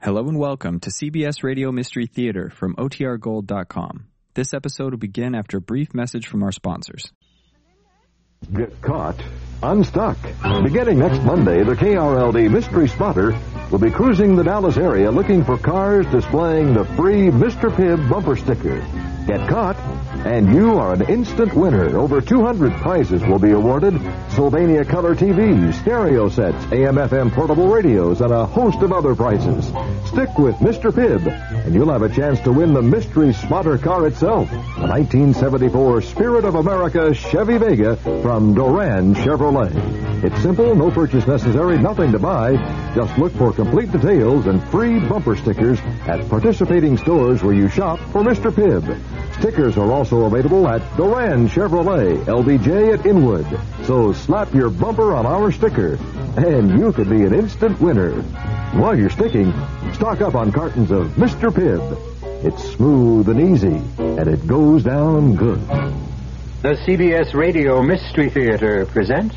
Hello and welcome to CBS Radio Mystery Theater from OTRGold.com. This episode will begin after a brief message from our sponsors. Get caught, unstuck. Beginning next Monday, the KRLD Mystery Spotter will be cruising the Dallas area looking for cars displaying the free Mr. Pibb bumper sticker. Get caught, and you are an instant winner. Over 200 prizes will be awarded Sylvania color TVs, stereo sets, AM FM portable radios, and a host of other prizes. Stick with Mr. Pibb, and you'll have a chance to win the Mystery Spotter car itself a 1974 Spirit of America Chevy Vega from Doran Chevrolet. It's simple, no purchase necessary, nothing to buy. Just look for complete details and free bumper stickers at participating stores where you shop for Mr. Pibb. Stickers are also available at Doran Chevrolet, LBJ at Inwood. So slap your bumper on our sticker, and you could be an instant winner. While you're sticking, stock up on cartons of Mr. Pibb. It's smooth and easy, and it goes down good. The CBS Radio Mystery Theater presents.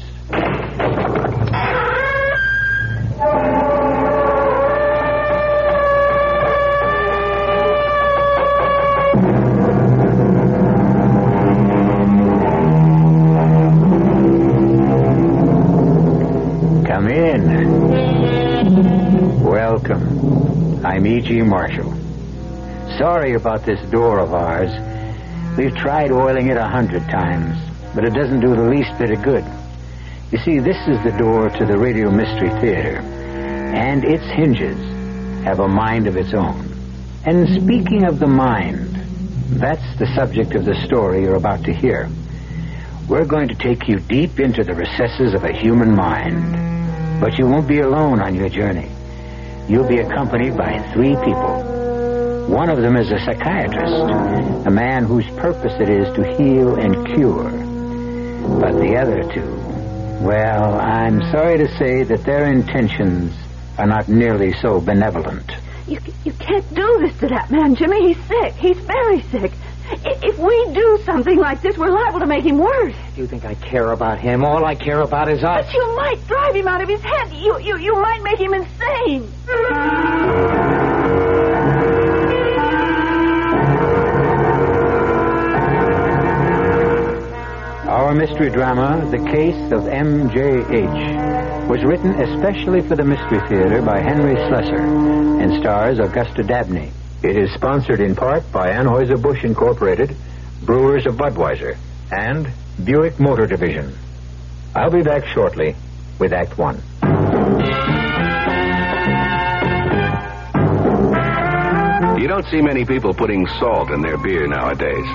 I'm E.G. Marshall. Sorry about this door of ours. We've tried oiling it a hundred times, but it doesn't do the least bit of good. You see, this is the door to the Radio Mystery Theater, and its hinges have a mind of its own. And speaking of the mind, that's the subject of the story you're about to hear. We're going to take you deep into the recesses of a human mind. But you won't be alone on your journey. You'll be accompanied by three people. One of them is a psychiatrist, a man whose purpose it is to heal and cure. But the other two, well, I'm sorry to say that their intentions are not nearly so benevolent. You, you can't do this to that man, Jimmy. He's sick. He's very sick. I- If we do something like this, we're liable to make him worse. Do you think I care about him? All I care about is us. But you might drive him out of his head. You, you, you might make him insane. Our mystery drama, The Case of M.J.H., was written especially for the Mystery Theater by Henry Slesar and stars Augusta Dabney. It is sponsored in part by Anheuser-Busch Incorporated, Brewers of Budweiser, and Buick Motor Division. I'll be back shortly with Act One. You don't see many people putting salt in their beer nowadays.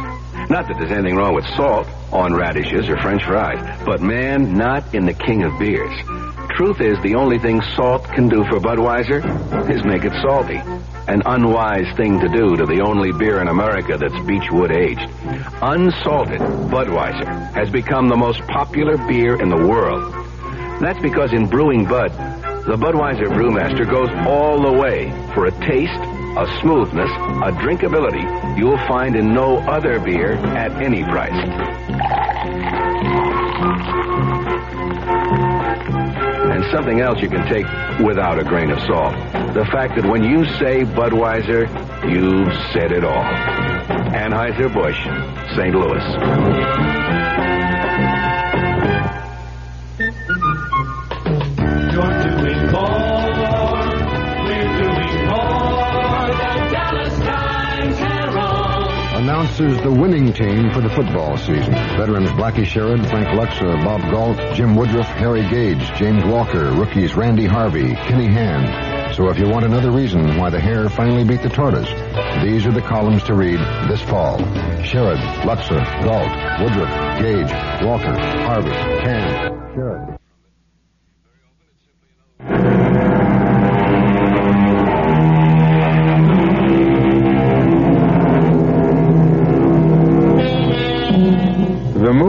Not that there's anything wrong with salt on radishes or french fries, but man, not in the king of beers. Truth is, the only thing salt can do for Budweiser is make it salty. An unwise thing to do to the only beer in America that's Beechwood aged. Unsalted Budweiser has become the most popular beer in the world. That's because in brewing Bud, the Budweiser brewmaster goes all the way for a taste, a smoothness, a drinkability you'll find in no other beer at any price. And something else you can take without a grain of salt. The fact that when you say Budweiser, you've said it all. Anheuser-Busch, St. Louis. Announces the winning team for the football season. Veterans Blackie Sherrod, Frank Luksa, Bob Galt, Jim Woodruff, Harry Gage, James Walker, rookies Randy Harvey, Kenny Hand. So if you want another reason why the hare finally beat the tortoise, these are the columns to read this fall. Sherrod, Luksa, Galt, Woodruff, Gage, Walker, Harvey, Hand, Sherrod.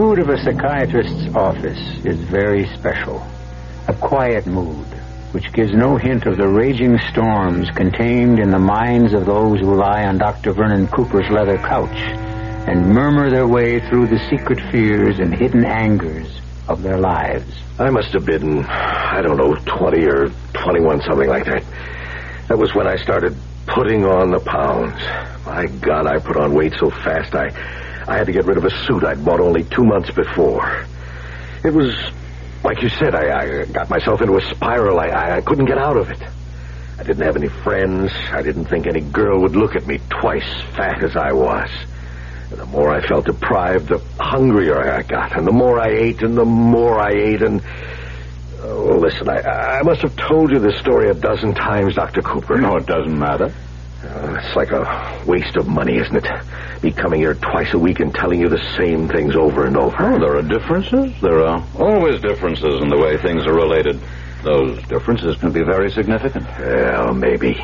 Mood of a psychiatrist's office is very special. A quiet mood, which gives no hint of the raging storms contained in the minds of those who lie on Dr. Vernon Cooper's leather couch and murmur their way through the secret fears and hidden angers of their lives. I must have been, I don't know, 20 or 21, something like that. That was when I started putting on the pounds. My God, I put on weight so fast I, I had to get rid of a suit I'd bought only two months before. It was, like you said, I, I got myself into a spiral. I, I, couldn't get out of it. I didn't have any friends. I didn't think any girl would look at me twice fat as I was. And the more I felt deprived, the hungrier I got. And the more I ate, and the more I ate, and... Oh, listen, I, I must have told you this story a dozen times, Dr. Cooper. No, it doesn't matter. Uh, it's like a waste of money, isn't it? Me coming here twice a week and telling you the same things over and over. Oh, there are differences. There are always differences in the way things are related. Those differences can be very significant. Well, maybe.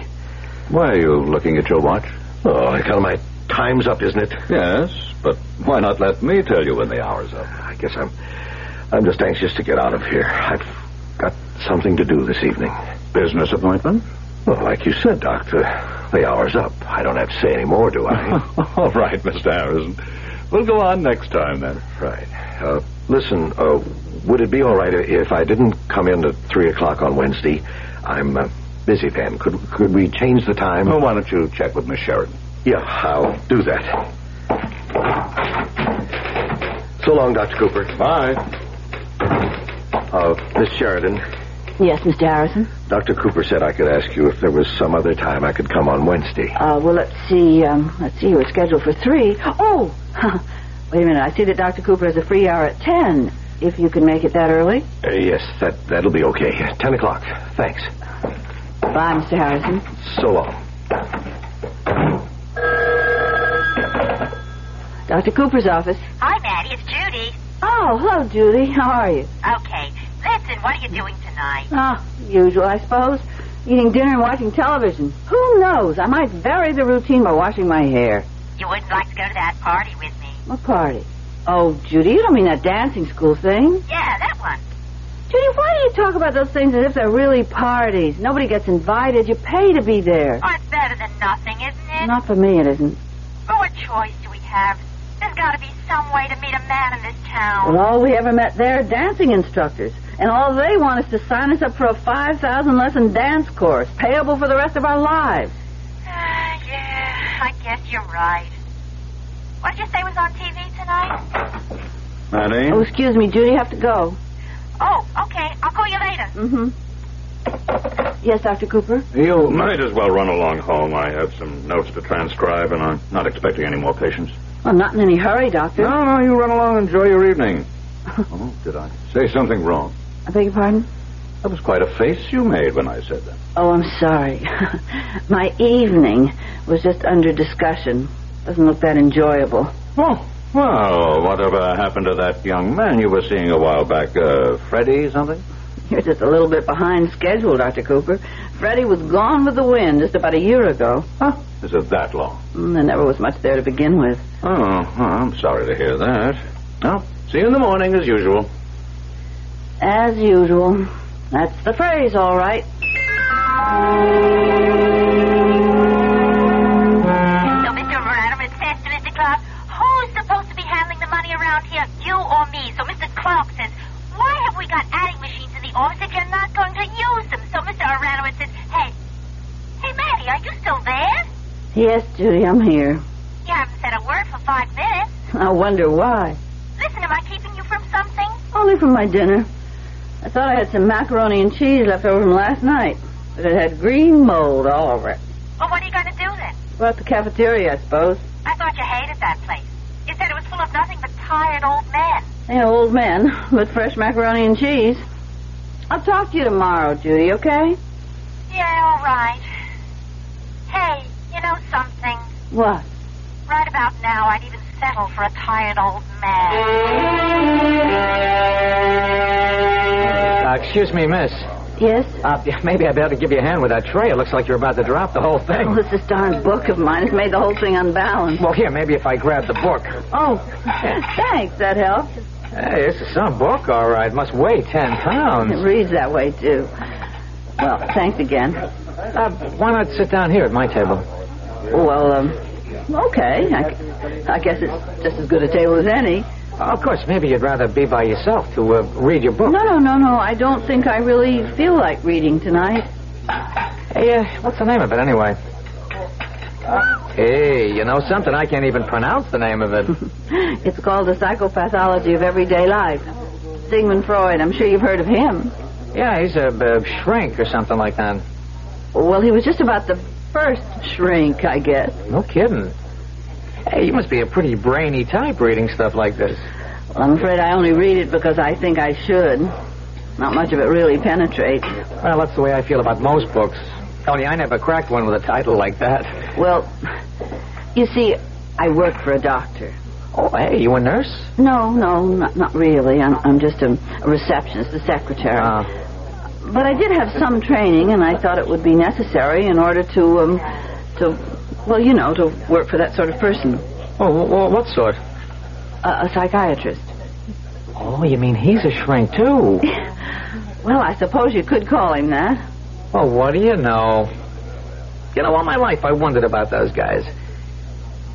Why are you looking at your watch? Oh, I kind of my time's up, isn't it? Yes, but why not let me tell you when the hour's up? I guess I'm I'm just anxious to get out of here. I've got something to do this evening. Business appointment? Well, like you said, Doctor, the hour's up. I don't have to say any more, do I? All right, Mr. Harrison. We'll go on next time then. right. Uh, listen, uh, would it be all right if I didn't come in at 3 o'clock on Wednesday? I'm uh, busy then. Could, could we change the time? Well, why don't you check with Miss Sheridan? Yeah, I'll do that. So long, Dr. Cooper. Bye. Uh, Miss Sheridan, Yes, Mr. Harrison. Dr. Cooper said I could ask you if there was some other time I could come on Wednesday. Uh, well, let's see. Um, let's see. We're scheduled for three. Oh, wait a minute. I see that Dr. Cooper has a free hour at ten. If you can make it that early. Uh, yes, that, that'll be okay. 10 o'clock. Thanks. Bye, Mr. Harrison. So long. Dr. Cooper's office. Hi, Maddie. It's Judy. Oh, hello, Judy. How are you? Okay. What are you doing tonight? Ah, usual, I suppose. Eating dinner and watching television. Who knows? I might vary the routine by washing my hair. You wouldn't like to go to that party with me. What party? Oh, Judy, you don't mean that dancing school thing. Yeah, that one. Judy, why do you talk about those things as if they're really parties? Nobody gets invited. You pay to be there. Oh, it's better than nothing, isn't it? Not for me, it isn't. But what choice do we have? There's got to be some way to meet a man in this town. Well, all we ever met there are dancing instructors. And all they want is to sign us up for a 5,000 lesson dance course, payable for the rest of our lives. Ah, yeah, I guess you're right. What did you say was on TV tonight? Maddie? Oh, excuse me, Judy, you have to go. Oh, okay. I'll call you later. Mm-hmm. Yes, Dr. Cooper? You might as well run along home. I have some notes to transcribe, and I'm not expecting any more patients. I'm not in any hurry, Doctor. No, no, you run along and enjoy your evening. oh, did I say something wrong? I beg your pardon? That was quite a face you made when I said that. Oh, I'm sorry. My evening was just under discussion. Doesn't look that enjoyable. Oh, well, whatever happened to that young man you were seeing a while back? Uh, Freddie something? You're just a little bit behind schedule, Dr. Cooper. Freddie was gone with the wind just about a year ago. Huh? Is it that long? Mm, there never was much there to begin with. Oh, well, I'm sorry to hear that. Well, see you in the morning as usual. As usual. That's the phrase, all right. So, Mr. Radaman says to Mr. Clark, who's supposed to be handling the money around here, you or me? So Mr. Clark says, why have we got adding machines in the office if you're not going to use them? So Mr. Radaman says, hey, hey, Maddie, are you still there? Yes, Judy, I'm here. You haven't said a word for five minutes. I wonder why. Listen, am I keeping you from something? Only from my dinner. I thought I had some macaroni and cheese left over from last night, but it had green mold all over it. Well, what are you going to do then? Go out the cafeteria, I suppose. I thought you hated that place. You said it was full of nothing but tired old men. Yeah, old men with fresh macaroni and cheese. I'll talk to you tomorrow, Judy, okay? Yeah, all right. Hey, you know something? What? Right about now, I'd even settle for a tired old man. Uh, excuse me, miss. Yes? Uh, maybe I'd better give you a hand with that tray. It looks like you're about to drop the whole Oh, thing. this this darn book of mine has made the whole thing unbalanced. Well, here, maybe if I grab the book. Oh, thanks. That helps. Hey, this is some book, all right. Must weigh ten pounds. It reads that way, too. Well, thanks again. Uh, why not sit down here at my table? Well, um, okay. I, I guess it's just as good a table as any. Of course, maybe you'd rather be by yourself to uh, read your book. No, no, no, no. I don't think I really feel like reading tonight. Hey, uh, what's the name of it anyway? Hey, you know something? I can't even pronounce the name of it. It's called the psychopathology of everyday life. Sigmund Freud, I'm sure you've heard of him. yeah, he's a, a shrink or something like that. Well, he was just about the first shrink, I guess. No kidding. Hey, you must be a pretty brainy type reading stuff like this. Well, I'm afraid I only read it because I think I should. Not much of it really penetrates. Well, that's the way I feel about most books. Only I never cracked one with a title like that. Well, you see, I work for a doctor. Oh, hey, you a nurse? No, no, not, not really. I'm, I'm just a, a receptionist, a secretary. Uh, But I did have some training, and I thought it would be necessary in order to, um, to, well, you know, to work for that sort of person. oh, wh- what sort? A, a psychiatrist. Oh, you mean he's a shrink, too? Well, I suppose you could call him that. Well, what do you know? You know, all my life I wondered about those guys.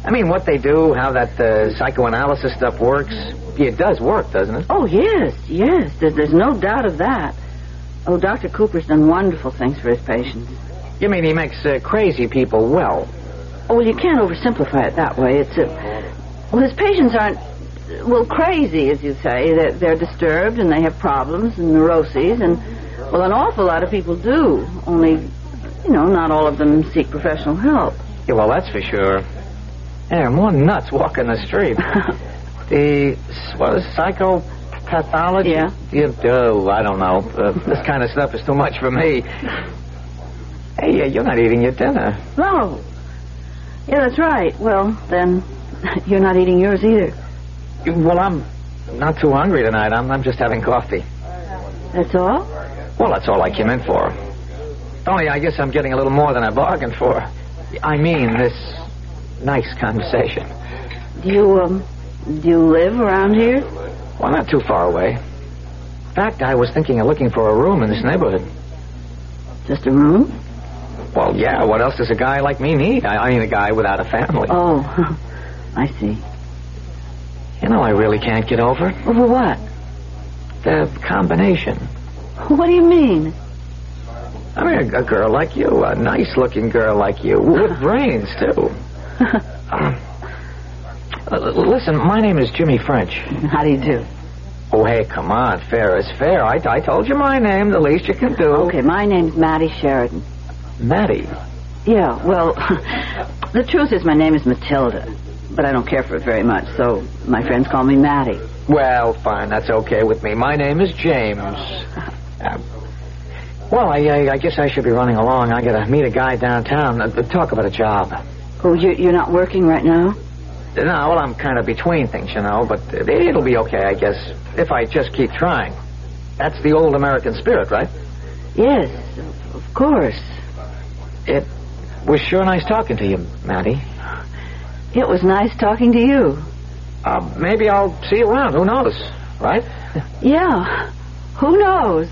I mean, what they do, how that uh, psychoanalysis stuff works. It does work, doesn't it? Oh, yes, yes. There's, there's no doubt of that. Oh, Dr. Cooper's done wonderful things for his patients. You mean he makes uh, crazy people well? Oh, well, you can't oversimplify it that way. It's a... Well, his patients aren't, well, crazy, as you say. They're, they're disturbed and they have problems and neuroses, and, well, an awful lot of people do. Only, you know, not all of them seek professional help. Yeah, well, that's for sure. They're more nuts walking the street. the, what is psychopathology? Yeah. You, oh, I don't know. Uh, this kind of stuff is too much for me. Hey, uh, you're not eating your dinner. No. Yeah, that's right. Well, then, you're not eating yours either. Well, I'm not too hungry tonight. I'm, I'm just having coffee. That's all? Well, that's all I came in for. Only I guess I'm getting a little more than I bargained for. I mean, this nice conversation. Do you, um, do you live around here? Well, not too far away. In fact, I was thinking of looking for a room in this neighborhood. Just a room? Well, yeah, what else does a guy like me need? I, I mean, a guy without a family. Oh, I see. You know, I really can't get over it. Over what? The combination. What do you mean? I mean, a, a girl like you, a nice-looking girl like you, with brains, too. Um, uh, listen, my name is Jimmy French. How do you do? Oh, hey, come on. Fair is fair. I, I told you my name. The least you can do. Okay, my name's Mattie Sheridan. Maddie. Yeah, well, the truth is my name is Matilda, but I don't care for it very much, so my friends call me Mattie. Well, fine. That's okay with me. My name is James. Uh, well, I, I, I guess I should be running along. I gotta meet a guy downtown. Uh, to talk about a job. Oh, you, you're not working right now? No, well, I'm kind of between things, you know, but it- it'll be okay, I guess, if I just keep trying. That's the old American spirit, right? Yes, of- of course. It was sure nice talking to you, Maddie. It was nice talking to you. Uh, maybe I'll see you around. Who knows, right? Yeah, who knows?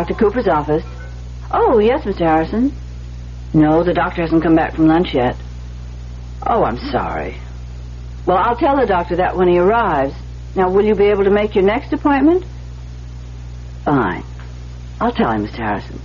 Dr. Cooper's office. Oh, yes, Mr. Harrison. No, the doctor hasn't come back from lunch yet. Oh, I'm sorry. Well, I'll tell the doctor that when he arrives. Now, will you be able to make your next appointment? Fine. I'll tell him, Mr. Harrison.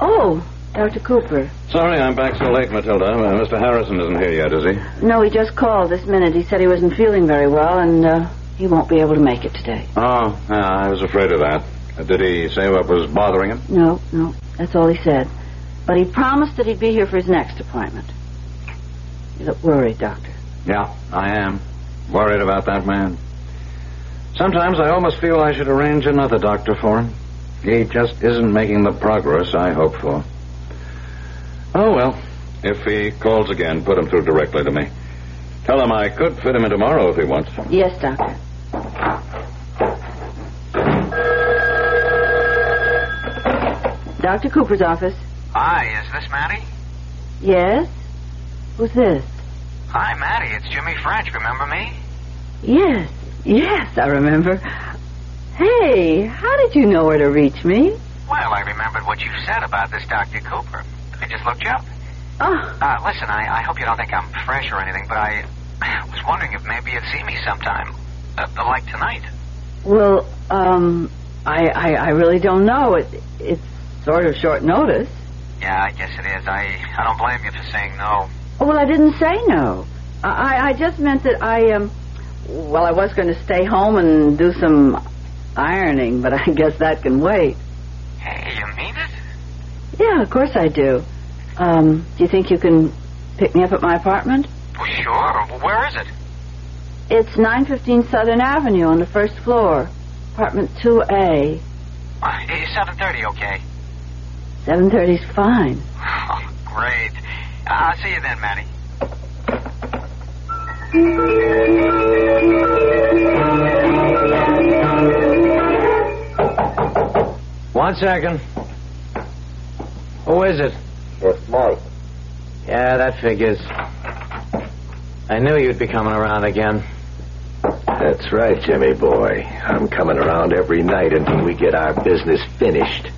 Oh, Dr. Cooper. Sorry I'm back so late, Matilda. Uh, Mr. Harrison isn't here yet, is he? No, he just called this minute. He said he wasn't feeling very well, and uh, he won't be able to make it today. Oh, yeah, I was afraid of that. Uh, did he say what was bothering him? No, no, that's all he said. But he promised that he'd be here for his next appointment. You look worried, Doctor. Yeah, I am. Worried about that man. Sometimes I almost feel I should arrange another doctor for him. He just isn't making the progress I hope for. Oh, well. If he calls again, put him through directly to me. Tell him I could fit him in tomorrow if he wants. Yes, Doctor. Dr. Cooper's office. Hi, is this Maddie? Yes? Who's this? Hi, Maddie. It's Jimmy French. Remember me? Yes, yes, I remember. Hey, how did you know where to reach me? Well, I remembered what you said about this Dr. Cooper. I just looked you up. Oh, Uh, listen, I, I hope you don't think I'm fresh or anything, but I, I was wondering if maybe you'd see me sometime. Uh, like tonight. well, um, I, I, I really don't know. It, it's sort of short notice. Yeah, I guess it is. I, I don't blame you for saying no. Oh, well, I didn't say no. I, I- just meant that I, um, well, I was going to stay home and do some ironing, but I guess that can wait. Hey, you mean it? Yeah, of course I do. Um, do you think you can pick me up at my apartment? Well, sure. Well, where is it? It's 915 Southern Avenue on the first floor, apartment 2A. Uh, is 7.30 okay? 730's fine. Oh, great. I'll see you then, Matty. One second. Who is it? It's Mike. Yeah, that figures. I knew you'd be coming around again. That's right, Jimmy boy. I'm coming around every night until we get our business finished.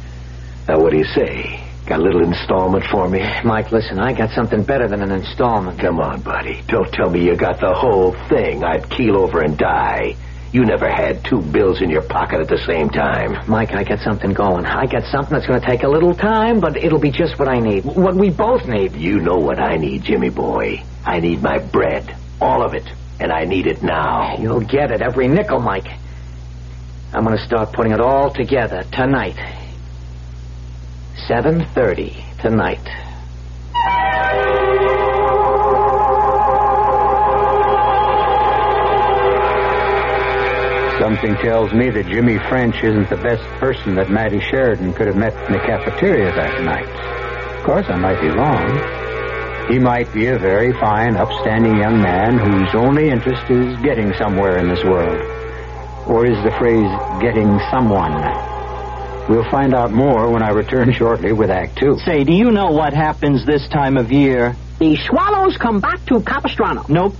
Now, what do you say? Got a little installment for me? Mike, listen, I got something better than an installment. Come on, buddy. Don't tell me you got the whole thing. I'd keel over and die. You never had two bills in your pocket at the same time. Mike, I got something going. I got something that's going to take a little time, but it'll be just what I need. What we both need. You know what I need, Jimmy boy. I need my bread. All of it. And I need it now. You'll get it, every nickel, Mike. I'm going to start putting it all together tonight. 7.30 tonight. Something tells me that Jimmy French isn't the best person that Matty Sheridan could have met in the cafeteria that night. Of course, I might be wrong. He might be a very fine, upstanding young man whose only interest is getting somewhere in this world. Or is the phrase getting someone? We'll find out more when I return shortly with Act Two. Say, do you know what happens this time of year? The swallows come back to Capistrano. Nope.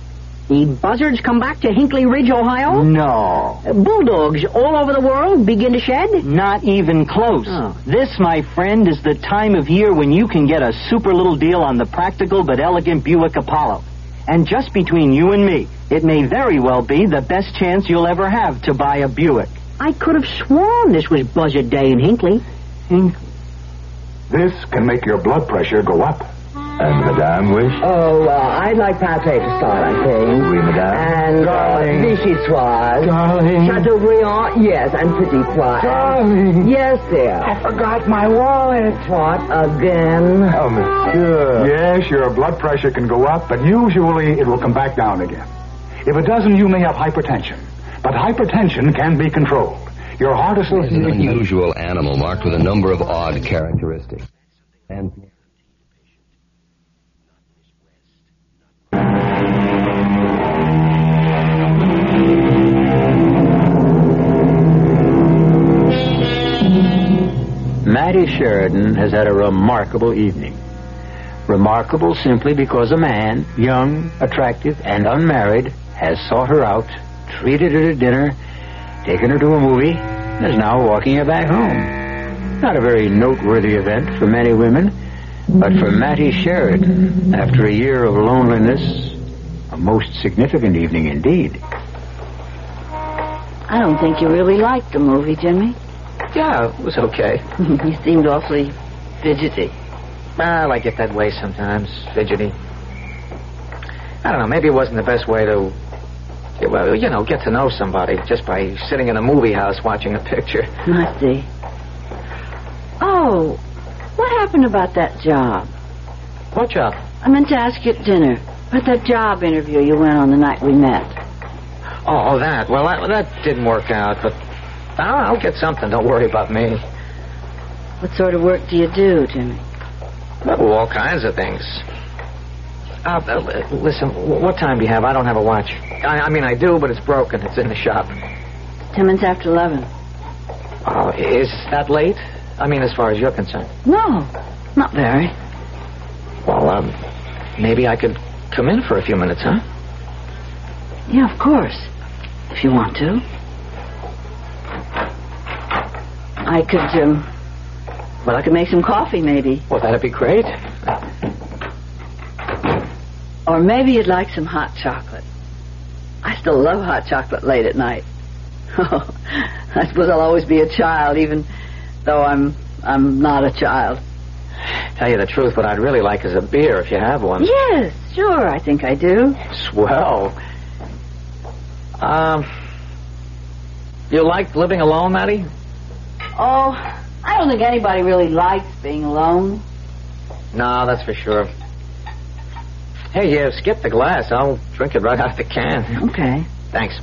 The buzzards come back to Hinckley Ridge, Ohio. No. Bulldogs all over the world begin to shed. Not even close. Oh. This, my friend, is the time of year when you can get a super little deal on the practical but elegant Buick Apollo. And just between you and me, it may very well be the best chance you'll ever have to buy a Buick. I could have sworn this was Buzzard Day in Hinckley. This can make your blood pressure go up. And Madame wish? Oh, uh, I'd like pate to start, I think. Oui, Madame. And Darling. uh, vichyssoise. Darling. Chateaubriand, yes, and petit pois. Darling. Yes, dear. I forgot my wallet. What, again? Oh, monsieur. Yes, your blood pressure can go up, but usually it will come back down again. If it doesn't, you may have hypertension. But hypertension can be controlled. Your heart is an unusual animal marked with a number of odd characteristics. And Matty Sheridan has had a remarkable evening. Remarkable simply because a man, young, attractive, and unmarried, has sought her out, treated her to dinner, taken her to a movie, and is now walking her back home. Not a very noteworthy event for many women, but for Mattie Sheridan, after a year of loneliness, a most significant evening indeed. I don't think you really liked the movie, Jimmy. Yeah, it was okay. you seemed awfully fidgety. Well, I get that way sometimes, fidgety. I don't know, maybe it wasn't the best way to, yeah, well, you know, get to know somebody just by sitting in a movie house watching a picture. I see. Oh, what happened about that job? What job? I meant to ask you at dinner. About that job interview you went on the night we met. Oh, oh, that. Well, that, that didn't work out, but I'll, I'll get something. Don't worry about me. What sort of work do you do, Jimmy? Oh, all kinds of things. Uh, uh, listen, what time do you have? I don't have a watch. I, I mean, I do, but it's broken. It's in the shop. Ten minutes after eleven. Oh, is that late? I mean, as far as you're concerned. No, not very. Well, um, maybe I could come in for a few minutes, huh? Yeah, of course. If you want to. I could, um, well, I could make some coffee, maybe. Well, that'd be great. Or maybe you'd like some hot chocolate. I still love hot chocolate late at night. Oh, I suppose I'll always be a child, even though I'm I'm not a child. Tell you the truth, what I'd really like is a beer if you have one. Yes, sure, I think I do. Swell. Um, you like living alone, Maddie? Oh, I don't think anybody really likes being alone. No, that's for sure. Hey, you skip the glass. I'll drink it right out of the can. Okay. Thanks.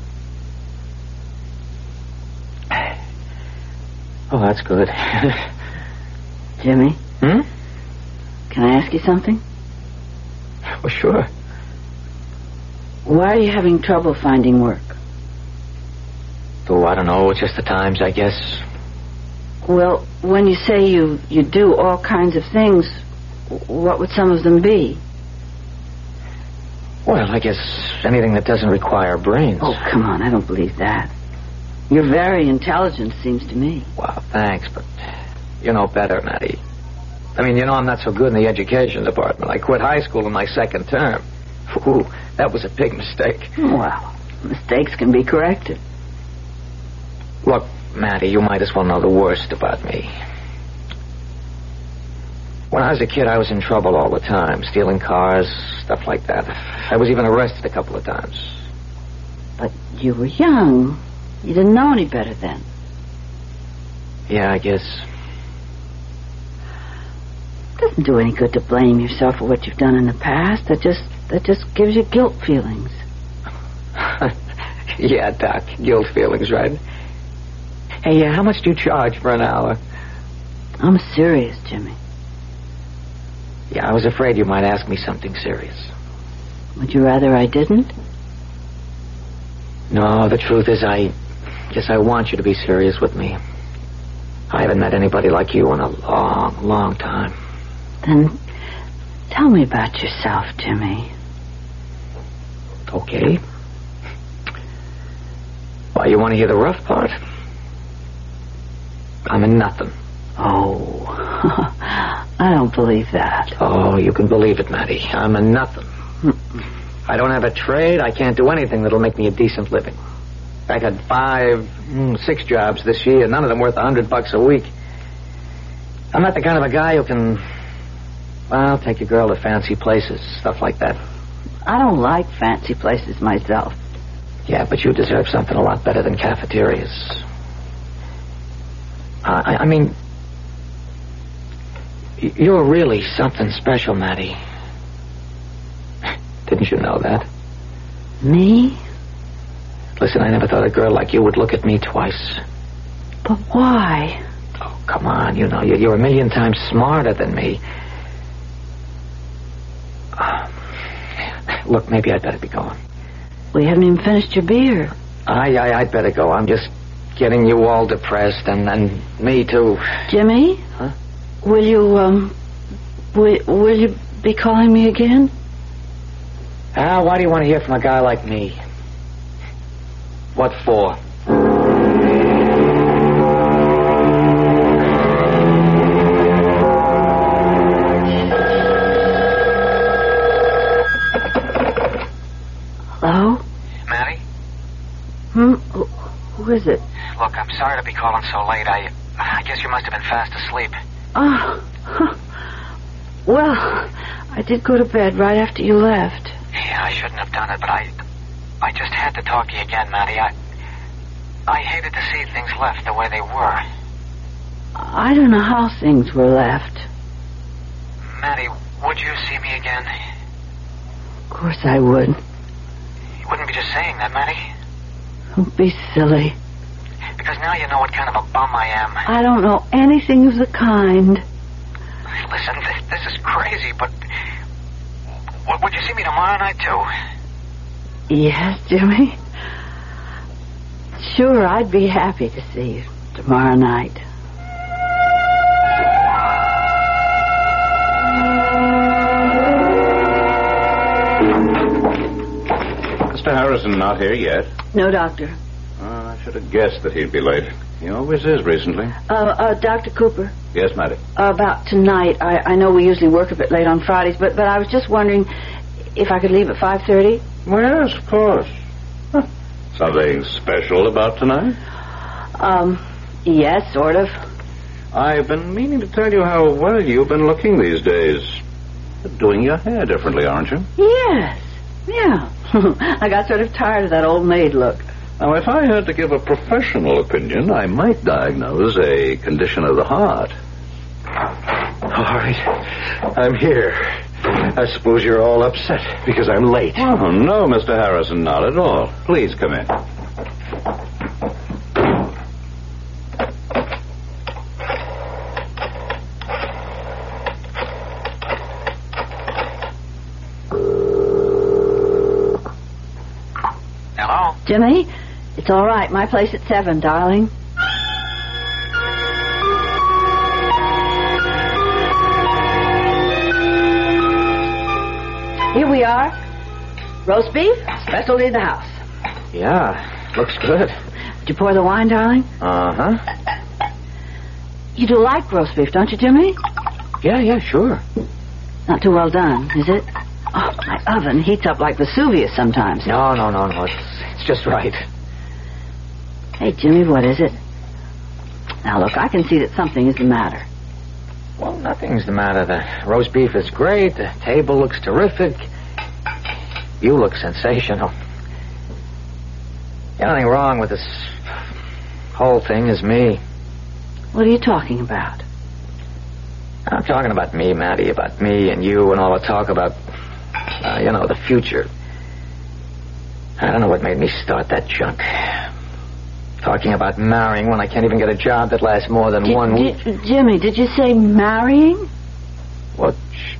Oh, that's good. Jimmy, hmm? can I ask you something? Well, sure. Why are you having trouble finding work? Oh, I don't know. It's just the times, I guess. Well, when you say you, you do all kinds of things, what would some of them be? Well, I guess anything that doesn't require brains. Oh, come on, I don't believe that. You're very intelligent, seems to me. Well, thanks, but you know better, Maddie. I mean, you know I'm not so good in the education department. I quit high school in my second term. Ooh, that was a big mistake. Well, mistakes can be corrected. Look, Maddie, you might as well know the worst about me. When I was a kid, I was in trouble all the time, stealing cars, stuff like that. I was even arrested a couple of times. But you were young. You didn't know any better then. Yeah, I guess. It doesn't do any good to blame yourself for what you've done in the past. That just that just gives you guilt feelings. yeah, Doc, guilt feelings, right? Hey, uh, how much do you charge for an hour? I'm serious, Jimmy. Yeah, I was afraid you might ask me something serious. Would you rather I didn't? No, the truth is, I guess I want you to be serious with me. I haven't met anybody like you in a long, long time. Then tell me about yourself, Jimmy. Okay. Why, you want to hear the rough part? I'm a nothing. Oh, I don't believe that. Oh, you can believe it, Maddie. I'm a nothing. I don't have a trade. I can't do anything that'll make me a decent living. I had five, mm, six jobs this year, none of them worth a hundred bucks a week. I'm not the kind of a guy who can, well, take a girl to fancy places, stuff like that. I don't like fancy places myself. Yeah, but you deserve something a lot better than cafeterias. I, I mean, you're really something special, Maddie. Didn't you know that? Me? Listen, I never thought a girl like you would look at me twice. But why? Oh, come on, you know, you're, a million times smarter than me. Uh, look, maybe I'd better be going. We haven't even finished your beer. I, I, I'd better go. I'm just getting you all depressed, and, and me too. Jimmy? Huh? Will you, um, will, will you be calling me again? Ah, why do you want to hear from a guy like me? What for? Hello? Maddie? Hmm? Who, who is it? Look, I'm sorry to be calling so late. I, I guess you must have been fast asleep. Oh, huh. well, I did go to bed right after you left. Yeah, I shouldn't have done it, but I, I just had to talk to you again, Maddie. I, I hated to see things left the way they were. I don't know how things were left. Maddie, would you see me again? Of course I would. You wouldn't be just saying that, Maddie. Don't be silly. Because now you know what kind of a bum I am. I don't know anything of the kind. Listen, this, this is crazy, but w- would you see me tomorrow night too? Yes, Jimmy. Sure, I'd be happy to see you tomorrow night. Mr. Harrison not here yet. No, Doctor. Uh, should have guessed that he'd be late. He always is recently. Uh, uh, Dr. Cooper, Yes, Maddie. about tonight, I, I know we usually work a bit late on Fridays, but, but I was just wondering if I could leave at 5.30? Well, yes, of course. Huh. Something special about tonight? Um, yes, sort of. I've been meaning to tell you how well you've been looking these days. Doing your hair differently, aren't you? Yes, yeah. I got sort of tired of that old maid look. Now, if I had to give a professional opinion, I might diagnose a condition of the heart. All right. I'm here. I suppose you're all upset because I'm late. Oh, no, Mr. Harrison, not at all. Please come in. Hello? Jimmy, it's all right. My place at 7, darling. Here we are. Roast beef, specialty of the house. Yeah, looks good. Did you pour the wine, darling? Uh huh. You do like roast beef, don't you, Jimmy? Yeah, yeah, sure. Not too well done, is it? Oh, my oven heats up like Vesuvius sometimes. No, no, no, no. It's, it's just right. Hey, Jimmy, what is it? Now, look, I can see that something is the matter. Well, nothing's the matter. The roast beef is great. The table looks terrific. You look sensational. The only thing wrong with this whole thing is me. What are you talking about? I'm talking about me, Maddie, about me and you and all the talk about, uh, you know, the future. I don't know what made me start that junk. Talking about marrying when I can't even get a job that lasts more than one week. Jimmy, did you say marrying? Well,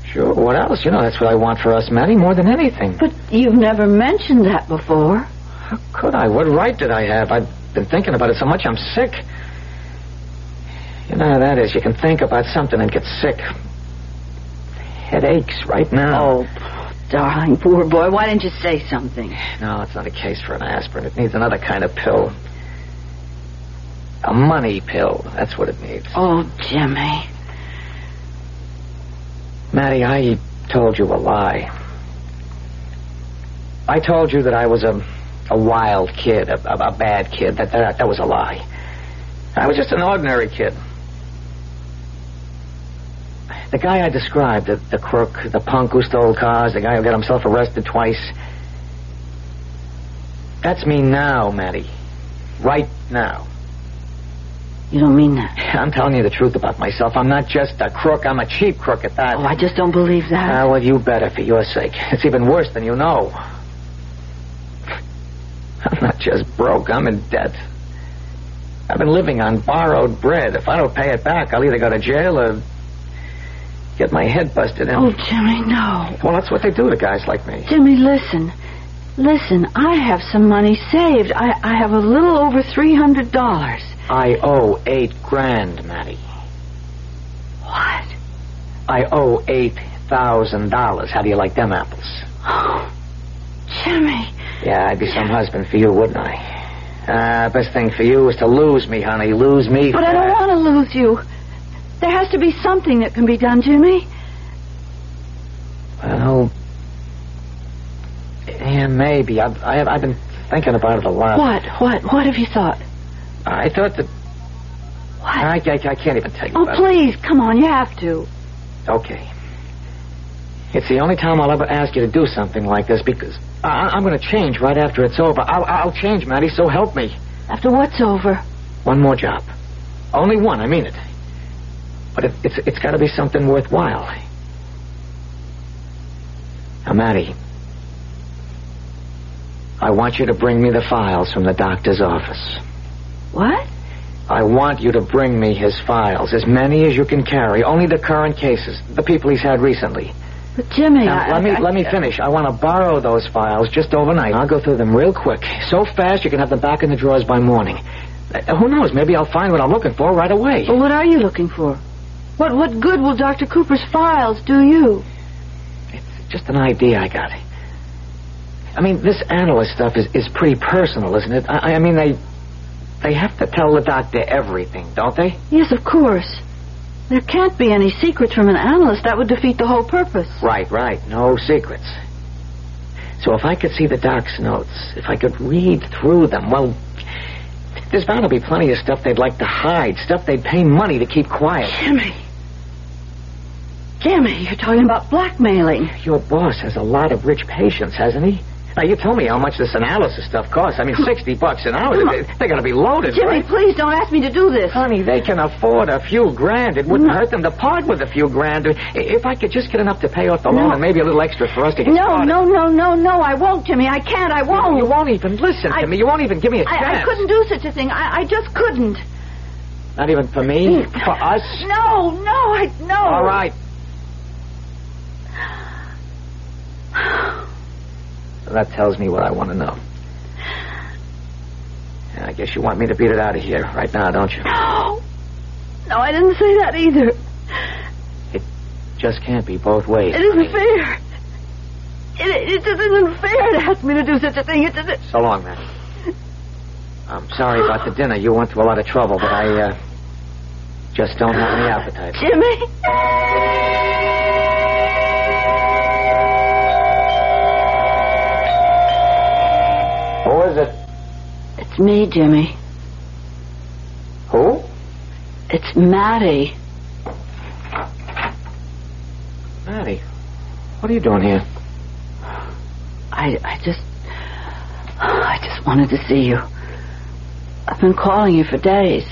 sure. What else? You know, that's what I want for us, Maddie, more than anything. But you've never mentioned that before. How could I? What right did I have? I've been thinking about it so much I'm sick. You know how that is. You can think about something and get sick. Headaches right now. Oh, darling, poor boy. Why didn't you say something? No, it's not a case for an aspirin. It needs another kind of pill. A money pill. That's what it needs. Oh, Jimmy. Maddie, I told you a lie. I told you that I was a, a wild kid, a, a, a bad kid. That, that that was a lie. I was just an ordinary kid. The guy I described, the, the crook, the punk who stole cars, the guy who got himself arrested twice. That's me now, Maddie. Right now. You don't mean that. I'm telling you the truth about myself. I'm not just a crook. I'm a cheap crook at that. Oh, I just don't believe that. Ah, well, you better for your sake. It's even worse than you know. I'm not just broke. I'm in debt. I've been living on borrowed bread. If I don't pay it back, I'll either go to jail or get my head busted in. Oh, Jimmy, no. Well, that's what they do to guys like me. Jimmy, listen. Listen, I have some money saved. I, I have a little over $300. I owe eight grand, Maddie. What? I owe eight thousand dollars. How do you like them apples? Oh, Jimmy. Yeah, I'd be some husband for you, wouldn't I? Uh, best thing for you is to lose me, honey. Lose me. But I don't want to lose you. There has to be something that can be done, Jimmy. Well, yeah, maybe. I've, I have, I've been thinking about it a lot. What? What? What have you thought? I thought that. What? I, I, I can't even tell you Oh, please, come on, you have to. Okay. It's the only time I'll ever ask you to do something like this because I, I'm going to change right after it's over. I'll, I'll change, Maddie, so help me. After what's over? One more job. Only one, I mean it. But it, it's, it's got to be something worthwhile. Now, Maddie, I want you to bring me the files from the doctor's office. What? I want you to bring me his files, as many as you can carry, only the current cases, the people he's had recently. But Jimmy, Now, I, let me I- let me finish. I want to borrow those files just overnight. I'll go through them real quick, so fast you can have them back in the drawers by morning. Uh, who knows? Maybe I'll find what I'm looking for right away. Well, what are you looking for? What what good will Dr. Cooper's files do you? It's just an idea I got. I mean, this analyst stuff is, is pretty personal, isn't it? I, I mean, they they have to tell the doctor everything, don't they? Yes, of course. There can't be any secrets from an analyst. That would defeat the whole purpose. Right, right. No secrets. So if I could see the doc's notes, if I could read through them, well, there's bound to be plenty of stuff they'd like to hide, stuff they'd pay money to keep quiet. Jimmy. Jimmy, you're talking about blackmailing. Your boss has a lot of rich patients, hasn't he? Now, you told me how much this analysis stuff costs. I mean, 60 bucks an hour. They, they're going to be loaded, Jimmy, right? please don't ask me to do this. Honey, they can afford a few grand. It wouldn't hurt them to part with a few grand. If I could just get enough to pay off the loan No. and maybe a little extra for us to get No, started. no, no, no, no. No. I won't, Jimmy. I can't. I won't. You won't even listen I- to me. You won't even give me a I, chance. I couldn't do such a thing. I, I just couldn't. Not even for me? Mm. For us? No, no, I no. All right. That tells me what I want to know. I guess you want me to beat it out of here right now, don't you? No. No, I didn't say that either. It just can't be both ways. It isn't fair. It, it just isn't fair to ask me to do such a thing. It just, So long, man. I'm sorry about the dinner. You went through a lot of trouble, but I uh, just don't have any appetite. Jimmy. It's me, Jimmy. Who? It's Maddie. Maddie. What are you doing here? I, I just, I just wanted to see you. I've been calling you for days.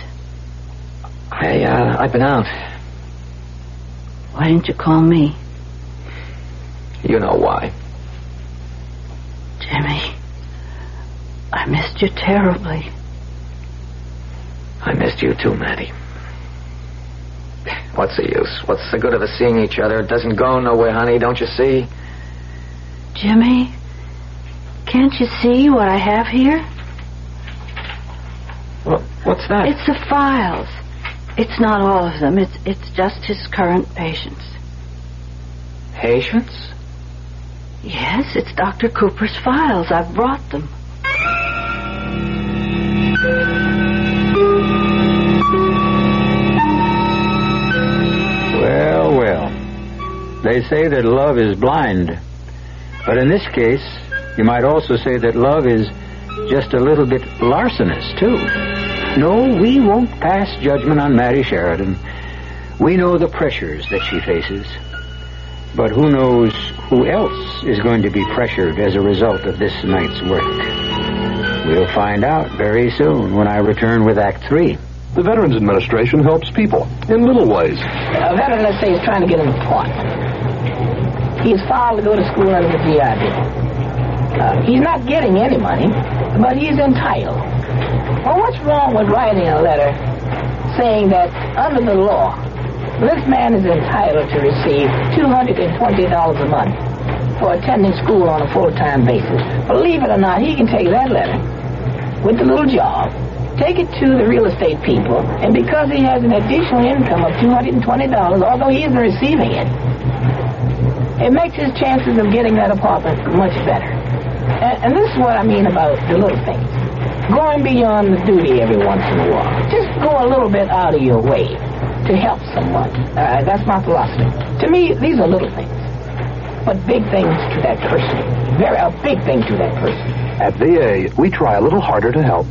I, uh, I've been out. Why didn't you call me, You know why. Jimmy? I missed you terribly. I missed you too, Maddie. What's the use? What's the good of us seeing each other? It doesn't go nowhere, honey, don't you see? Jimmy, can't you see what I have here? What, what's that? It's the files. It's not all of them. It's it's just his current patients. Patients? Yes, it's Dr. Cooper's files. I've brought them. Well, well. They say that love is blind. But in this case, you might also say that love is just a little bit larcenous, too. No, we won't pass judgment on Mary Sheridan. We know the pressures that she faces. But who knows who else is going to be pressured as a result of this night's work? We'll find out very soon when I return with Act Three. The Veterans Administration helps people in little ways. A veteran, let's say, is trying to get an appointment. He's filed to go to school under the GI Bill. Uh, he's not getting any money, but he's entitled. Well, what's wrong with writing a letter saying that under the law, this man is entitled to receive $220 a month for attending school on a full-time basis? Believe it or not, he can take that letter with the little job, take it to the real estate people, and because he has an additional income of $220, although he isn't receiving it, it makes his chances of getting that apartment much better. And, and this is what I mean about the little things. Going beyond the duty every once in a while. Just go a little bit out of your way to help someone. Uh, that's my philosophy. To me, these are little things. But big things to that person. Very, a big thing to that person. At VA, we try a little harder to help.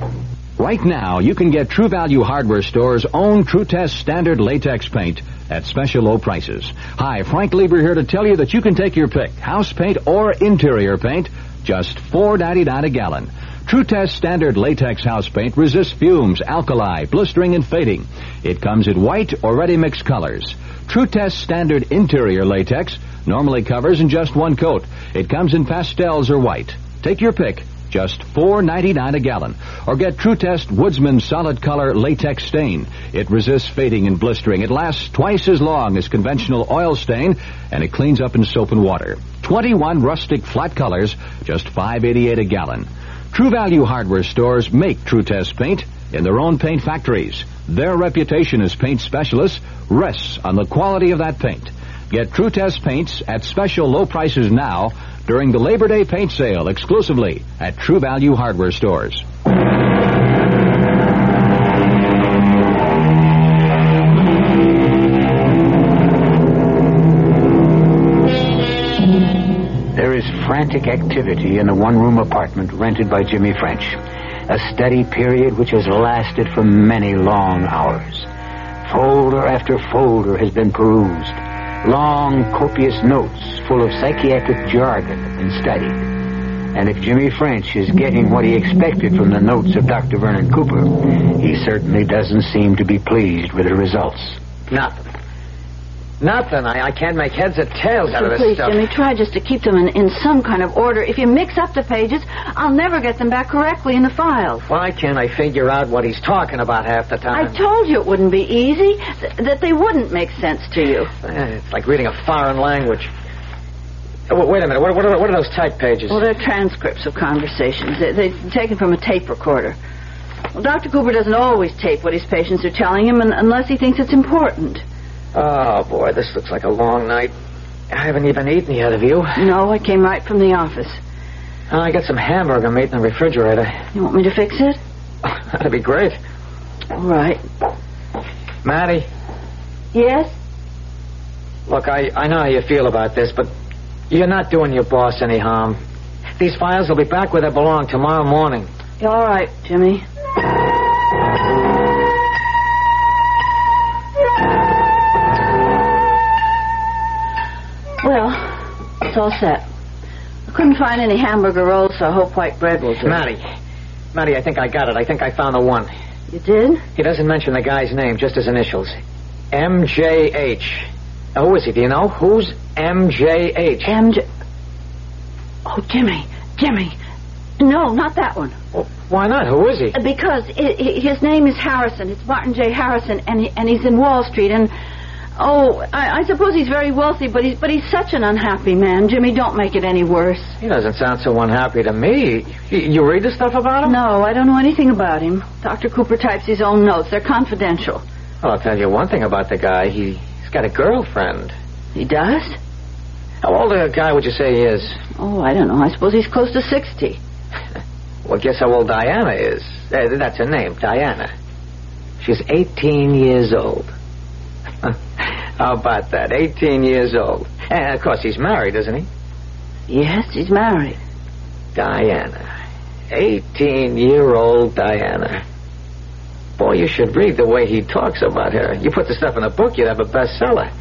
Right now, you can get True Value Hardware Store's own True Test Standard Latex Paint at special low prices. Hi, Frank Lieber here to tell you that you can take your pick, house paint or interior paint, just $4.99 a gallon. True Test Standard Latex House Paint resists fumes, alkali, blistering, and fading. It comes in white or ready mix colors. True Test Standard Interior Latex normally covers in just one coat. It comes in pastels or white. Take your pick. Just $4.99 a gallon. Or get True Test Woodsman Solid Color Latex Stain. It resists fading and blistering. It lasts twice as long as conventional oil stain, and it cleans up in soap and water. 21 rustic flat colors, just $5.88 a gallon. True Value Hardware stores make True Test paint in their own paint factories. Their reputation as paint specialists rests on the quality of that paint. Get True Test paints at special low prices now during the Labor Day paint sale exclusively at True Value Hardware stores. There is frantic activity in the one-room apartment rented by Jimmy French. A steady period which has lasted for many long hours. Folder after folder has been perused. Long, copious notes full of psychiatric jargon have been studied. And if Jimmy French is getting what he expected from the notes of Dr. Vernon Cooper, he certainly doesn't seem to be pleased with the results. Nothing. Nothing. I, I can't make heads or tails out of this please, stuff. Jimmy, try just to keep them in, in some kind of order. If you mix up the pages, I'll never get them back correctly in the files. Why can't I figure out what he's talking about half the time? I told you it wouldn't be easy, th- that they wouldn't make sense to you. Eh, It's like reading a foreign language. Oh, wait- wait a minute. What, what, are, what are those type pages? Well, they're transcripts of conversations. They, they're taken from a tape recorder. Well, Dr. Cooper doesn't always tape what his patients are telling him un- unless he thinks it's important. Oh, boy, this looks like a long night. I haven't even eaten yet, have you? No, I came right from the office. Oh, I got some hamburger meat in the refrigerator. You want me to fix it? That'd be great. All right. Maddie, Yes? look, I, I know how you feel about this, but you're not doing your boss any harm. These files will be back where they belong tomorrow morning. You're all right, Jimmy. Well, it's all set. I couldn't find any hamburger rolls, so I hope white bread will do. Maddie, Maddie, I think I got it. I think I found the one. You did? He doesn't mention the guy's name, just his initials. MJH. Now, oh, who is he? Do you know? Who's MJH? MJ. Oh, Jimmy. Jimmy. No, not that one. Why not? Who is he? Because i i his name is Harrison. It's Martin J. Harrison, and he, and he's in Wall Street. And oh, I, I suppose he's very wealthy, but he's but he's such an unhappy man. Jimmy, don't make it any worse. He doesn't sound so unhappy to me. You, you read the stuff about him? No, I don't know anything about him. Dr. Cooper types his own notes. They're confidential. Well, I'll tell you one thing about the guy. He, he's got a girlfriend. He does? How old a guy would you say he is? Oh, I don't know. I suppose he's close to 60. Well, guess how old Diana is. Uh, that's her name, Diana. She's 18 years old. how about that? 18 years old. And, of course, he's married, isn't he? Yes, he's married. Diana. 18 year old Diana. Boy, you should read the way he talks about her. You put the stuff in a book, you'd have a bestseller.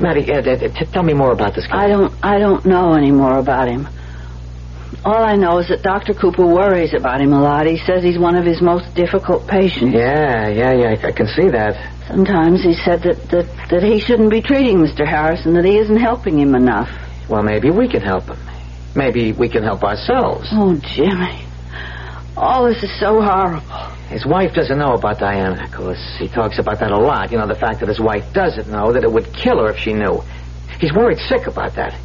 Maddie, uh, uh, t- tell me more about this guy. I don't I don't know any more about him. All I know is that Dr. Cooper worries about him a lot. He says he's one of his most difficult patients. Yeah, yeah, yeah, I can see that. Sometimes he said that, that, that he shouldn't be treating Mr. Harrison, that he isn't helping him enough. Well, maybe we can help him. Maybe we can help ourselves. Oh, Jimmy. All this is so horrible. His wife doesn't know about Diana, of course. He talks about that a lot. You know, the fact that his wife doesn't know, that it would kill her if she knew. He's worried sick about that.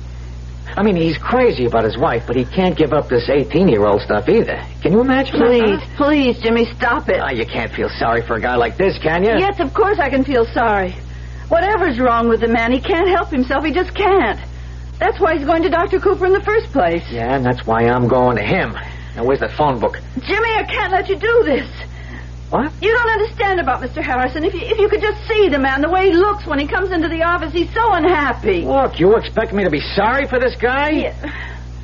I mean, he's crazy about his wife, but he can't give up this 18-year-old stuff either. Can you imagine that? Please, please, Jimmy, stop it. Ah, you can't feel sorry for a guy like this, can you? Yes, of course I can feel sorry. Whatever's wrong with the man, he can't help himself. He just can't. That's why he's going to Dr. Cooper in the first place. Yeah, and that's why I'm going to him. Now, where's the phone book? Jimmy, I can't let you do this. What? You don't understand about Mr. Harrison. If you, if you could just see the man, the way he looks when he comes into the office, he's so unhappy. Look, you expect me to be sorry for this guy?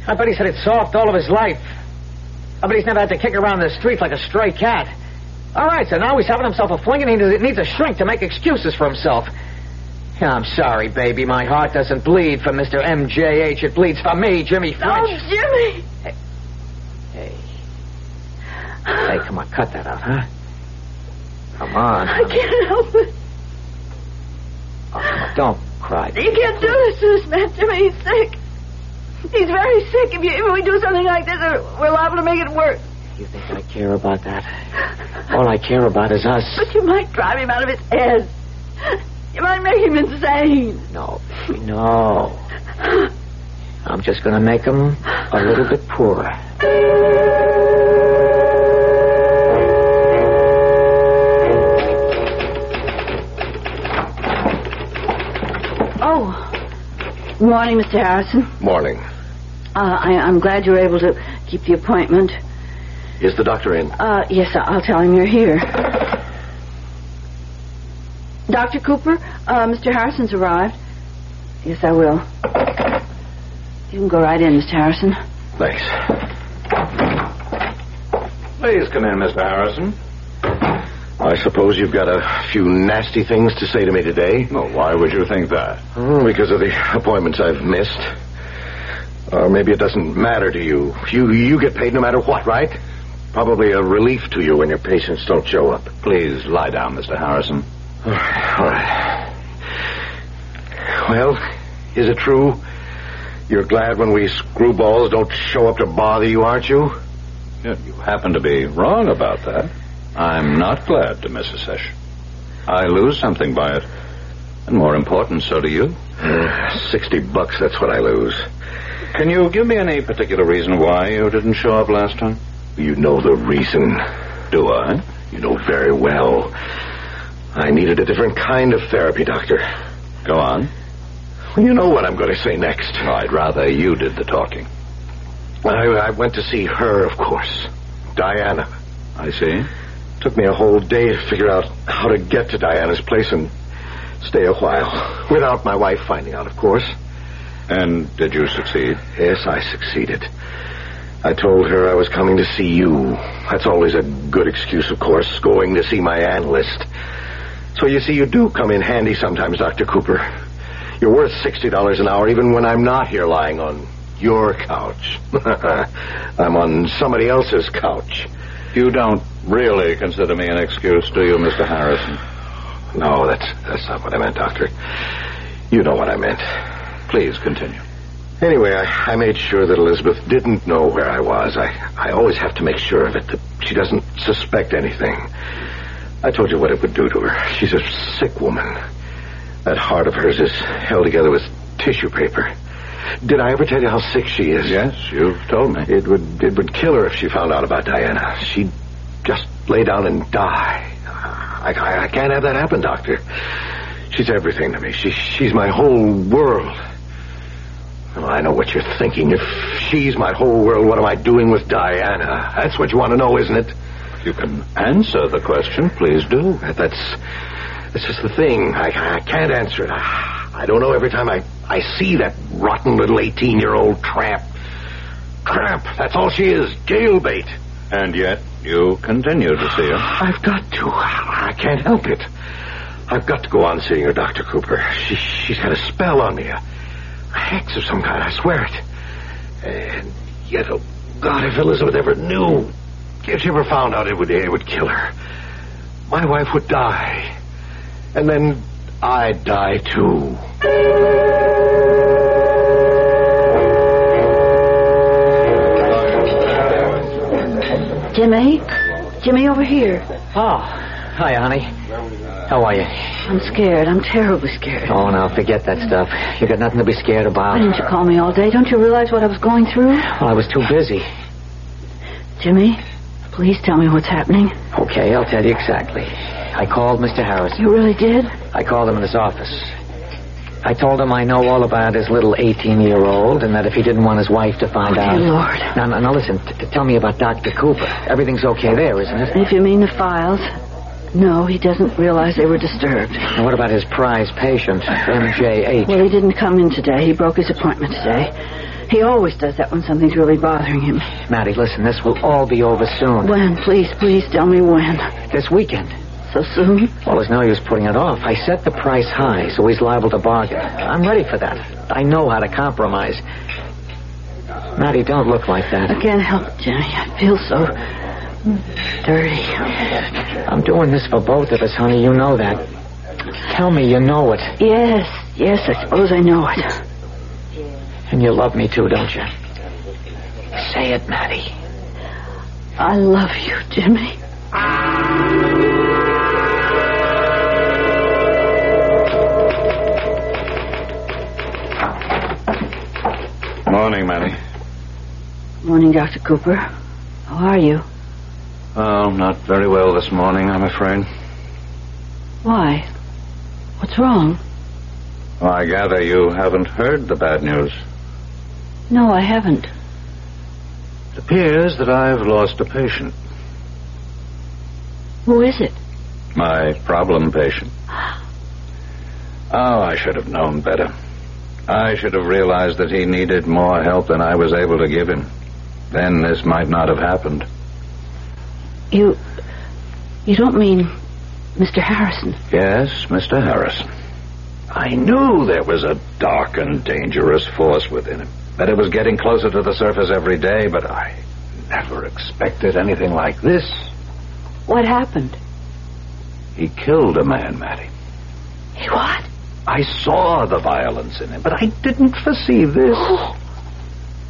I bet he's had it soft all of his life. I bet he's never had to kick around the street like a stray cat. All right, so now he's having himself a fling and he needs- a shrink to make excuses for himself. Yeah, I'm sorry, baby. My heart doesn't bleed for Mr. MJH. It bleeds for me, Jimmy oh, French. Oh, Jimmy! Hey. Hey, come on, cut that out, huh? Come on. I can't help it. Oh, don't cry. You can't do this to this man, Jimmy. He's sick. He's very sick. If, you, if we do something like this, we're liable to make it worse. You think I care about that? All I care about is us. But you might drive him out of his head. You might make him insane. No, no. I'm just going to make him a little bit poorer. Oh. Morning, Mr. Harrison. Morning. Uh, I, I'm glad you were able to keep the appointment. Is the doctor in? Uh, yes, I'll tell him you're here. Dr. Cooper, uh, Mr. Harrison's arrived. Yes, I will. You can go right in, Mr. Harrison. Thanks. Please come in, Mr. Harrison. I suppose you've got a few nasty things to say to me today. Why would you think that? Oh, because of the appointments I've missed. Or maybe it doesn't matter to you. You you get paid no matter what, right? Probably a relief to you when your patients don't show up. Please lie down, Mr. Harrison. All right. All right. Well, is it true? You're glad when we screwballs don't show up to bother you, aren't you? Yeah, you happen to be wrong about that. I'm not glad to miss a session. I lose something by it. And more important, so do you. Uh, Sixty bucks, that's what I lose. Can you give me any particular reason why you didn't show up last time? You know the reason. Do I? You know very well. I needed a different kind of therapy, Doctor. Go on. Well, you know what I'm going to say next. I'd rather you did the talking. I, I went to see her, of course. Diana. I see. Took me a whole day to figure out how to get to Diana's place and stay a while. Without my wife finding out, of course. And did you succeed? Yes, I succeeded. I told her I was coming to see you. That's always a good excuse, of course, going to see my analyst. So you see, you do come in handy sometimes, Dr. Cooper. You're worth $60 an hour even when I'm not here lying on your couch. I'm on somebody else's couch. You don't really consider me an excuse, do you, Mr. Harrison? No, that's that's not what I meant, Doctor. You know what I meant. Please continue. Anyway, I, I made sure that Elizabeth didn't know where I was. I, I always have to make sure of it, that she doesn't suspect anything. I told you what it would do to her. She's a sick woman. That heart of hers is held together with tissue paper. Did I ever tell you how sick she is? Yes, you've told me. It would it would kill her if she found out about Diana. She'd just lay down and die. I, I, I can't have that happen, Doctor. She's everything to me. She, she's my whole world. Well, I know what you're thinking. If she's my whole world, what am I doing with Diana? That's what you want to know, isn't it? You can answer the question. Please do. That, that's that's just the thing. I, I can't answer it. I, I don't know every time I, I see that rotten little 18 year old tramp. Tramp. That's all she is. Jailbait. And yet, you continue to see her. I've got to. I can't help it. I've got to go on seeing her, Dr. Cooper. She, she's got a spell on me. A, a hex of some kind, I swear it. And yet, oh God, if Elizabeth ever knew, if she ever found out, it would, it would kill her. My wife would die. And then I'd die too. Jimmy? Jimmy, over here. Oh, hi, honey. How are you? I'm scared. I'm terribly scared. Oh, now forget that stuff. You got nothing to be scared about. Why didn't you call me all day? Don't you realize what I was going through? Well, I was too busy. Jimmy, please tell me what's happening. Okay, I'll tell you exactly. I called Mr. Harrison. You really did? I called him in his office. I told him I know all about his little 18-year-old and that if he didn't want his wife to find Oh, out... Lord. Now, now, now listen, t- tell me about Dr. Cooper. Everything's okay there, isn't it? If you mean the files, no, he doesn't realize they were disturbed. Now, what about his prize patient, MJH? Well, he didn't come in today. He broke his appointment today. He always does that when something's really bothering him. Maddie, listen, this will all be over soon. When? Please, please tell me when. This weekend. So soon? Well, there's no use putting it off. I set the price high, so he's liable to bargain. I'm ready for that. I know how to compromise. Maddie, don't look like that. I can't help it, Jimmy. I feel so dirty. I'm doing this for both of us, honey. You know that. Tell me you know it. Yes, yes, I suppose I know it. And you love me too, don't you? Say it, Maddie. I love you, Jimmy. Morning, Maddie. Morning, Dr. Cooper. How are you? Oh, not very well this morning, I'm afraid. Why? What's wrong? I gather you haven't heard the bad news. No, I haven't. It appears that I've lost a patient. Who is it? My problem patient. Oh, I should have known better. I should have realized that he needed more help than I was able to give him. Then this might not have happened. You. You don't mean Mr. Harrison? Yes, Mr. Harrison. I knew there was a dark and dangerous force within him. That it was getting closer to the surface every day, but I never expected anything like this. What happened? He killed a man, Mattie. He what? I saw the violence in him, but I didn't foresee this.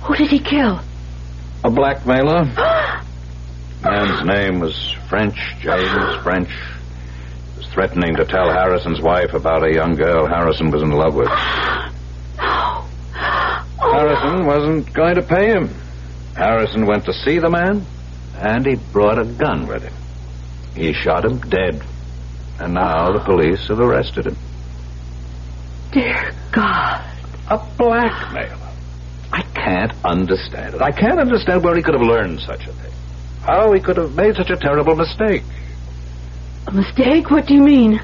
Who did he kill? A blackmailer. Man's name was French, James French. He was threatening to tell Harrison's wife about a young girl Harrison was in love with. Harrison wasn't going to pay him. Harrison went to see the man, and he brought a gun with him. He shot him dead, and now the police have arrested him. Dear God. A blackmailer. I can't understand it. I can't understand where he could have learned such a thing. How he could have made such a terrible mistake. A mistake? What do you mean?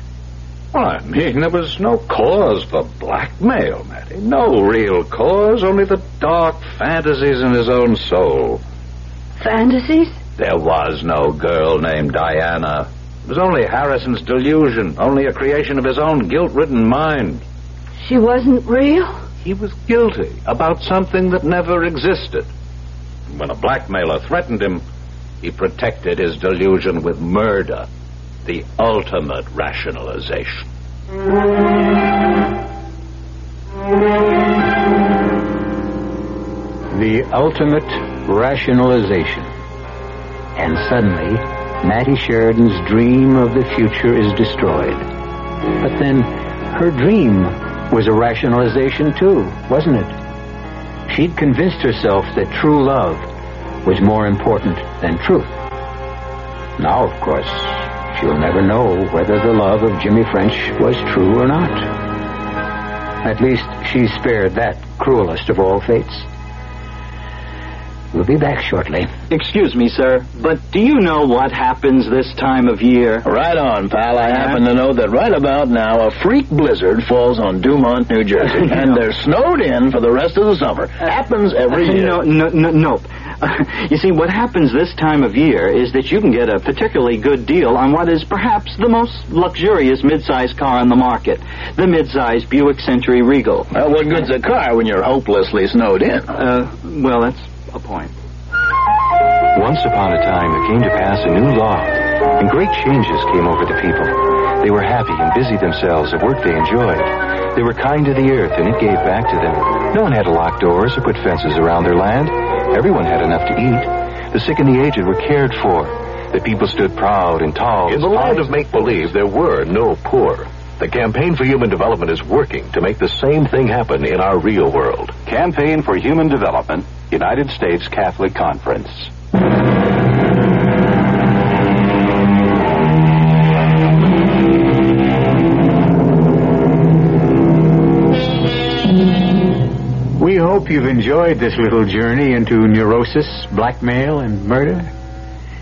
Well, I mean, there was no cause for blackmail, Mattie. No real cause, only the dark fantasies in his own soul. Fantasies? There was no girl named Diana. It was only Harrison's delusion, only a creation of his own guilt-ridden mind. She wasn't real? He was guilty about something that never existed. When a blackmailer threatened him, he protected his delusion with murder, the ultimate rationalization. The ultimate rationalization. And suddenly, Mattie Sheridan's dream of the future is destroyed. But then, her dream was a rationalization too, wasn't it? She'd convinced herself that true love was more important than truth. Now, of course, she'll never know whether the love of Jimmy French was true or not. At least she's spared that cruelest of all fates. We'll be back shortly. Excuse me, sir, but do you know what happens this time of year? Right on, pal. I happen to know that right about now a freak blizzard falls on Dumont, New Jersey, and they're snowed in for the rest of the summer. Happens every year. No, no, no, nope. you see, what happens this time of year is that you can get a particularly good deal on what is perhaps the most luxurious midsize car on the market, the midsize Buick Century Regal. Well, what good's a car when you're hopelessly snowed in? Uh, well, that's a point. Once upon a time, there came to pass a new law, and great changes came over the people. They were happy and busied themselves at work they enjoyed. They were kind to the earth, and it gave back to them. No one had to lock doors or put fences around their land. Everyone had enough to eat. The sick and the aged were cared for. The people stood proud and tall. In the land of make-believe, there were no poor. The Campaign for Human Development is working to make the same thing happen in our real world. Campaign for Human Development, United States Catholic Conference. We hope you've enjoyed this little journey into neurosis, blackmail, and murder.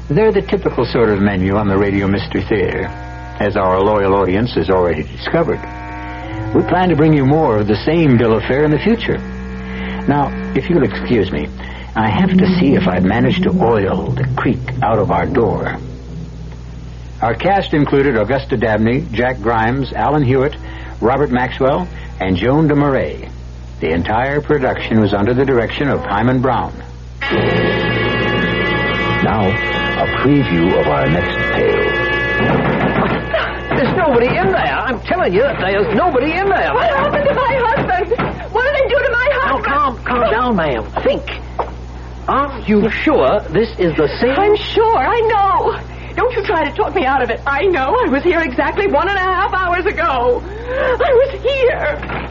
They're the typical sort of menu on the Radio Mystery Theater, as our loyal audience has already discovered. We plan to bring you more of the same bill of fare in the future. Now, if you'll excuse me, I have to see if I've managed to oil the creak out of our door. Our cast included Augusta Dabney, Jack Grimes, Alan Hewitt, Robert Maxwell, and Joan de DeMarais. The entire production was under the direction of Himan Brown. Now, a preview of our next tale. There's nobody in there. I'm telling you, there's nobody in there. What happened to my husband? What did they do to my Now, calm, calm down, ma'am. Think. Are you sure this is the same? I'm sure. I know. Don't you try to talk me out of it. I know. I was here exactly one and a half hours ago. I was here.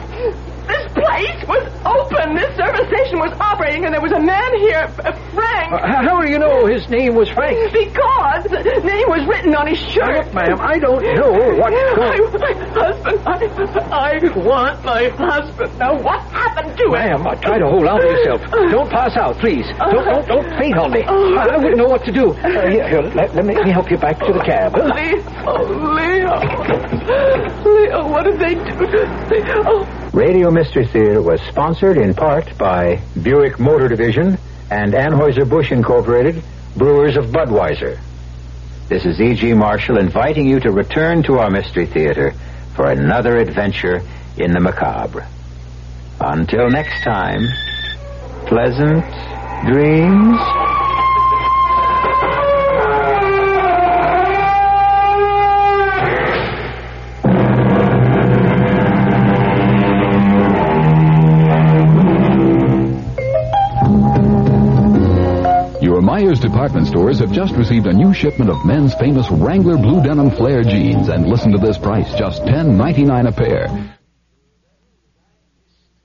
This place was open. This service station was operating, and there was a man here, Frank. Uh, how do you know his name was Frank? Because the name was written on his shirt. Look, ma'am, I don't know going my husband. I, I want my husband. Now, what happened to him? Ma'am, uh, try to hold on to yourself. Don't pass out, please. Don't, don't, don't faint on me. I, I wouldn't know what to do. Uh, here, here, let, let me, let me help you back to the cab. huh? Leo, Leo, Leo, what did they do to Leo? Radio Mystery Theater was sponsored in part by Buick Motor Division and Anheuser-Busch Incorporated, brewers of Budweiser. This is E.G. Marshall inviting you to return to our Mystery Theater for another adventure in the macabre. Until next time, pleasant dreams. Myers department stores have just received a new shipment of men's famous Wrangler blue denim flare jeans and listen to this price, just $10.99 a pair.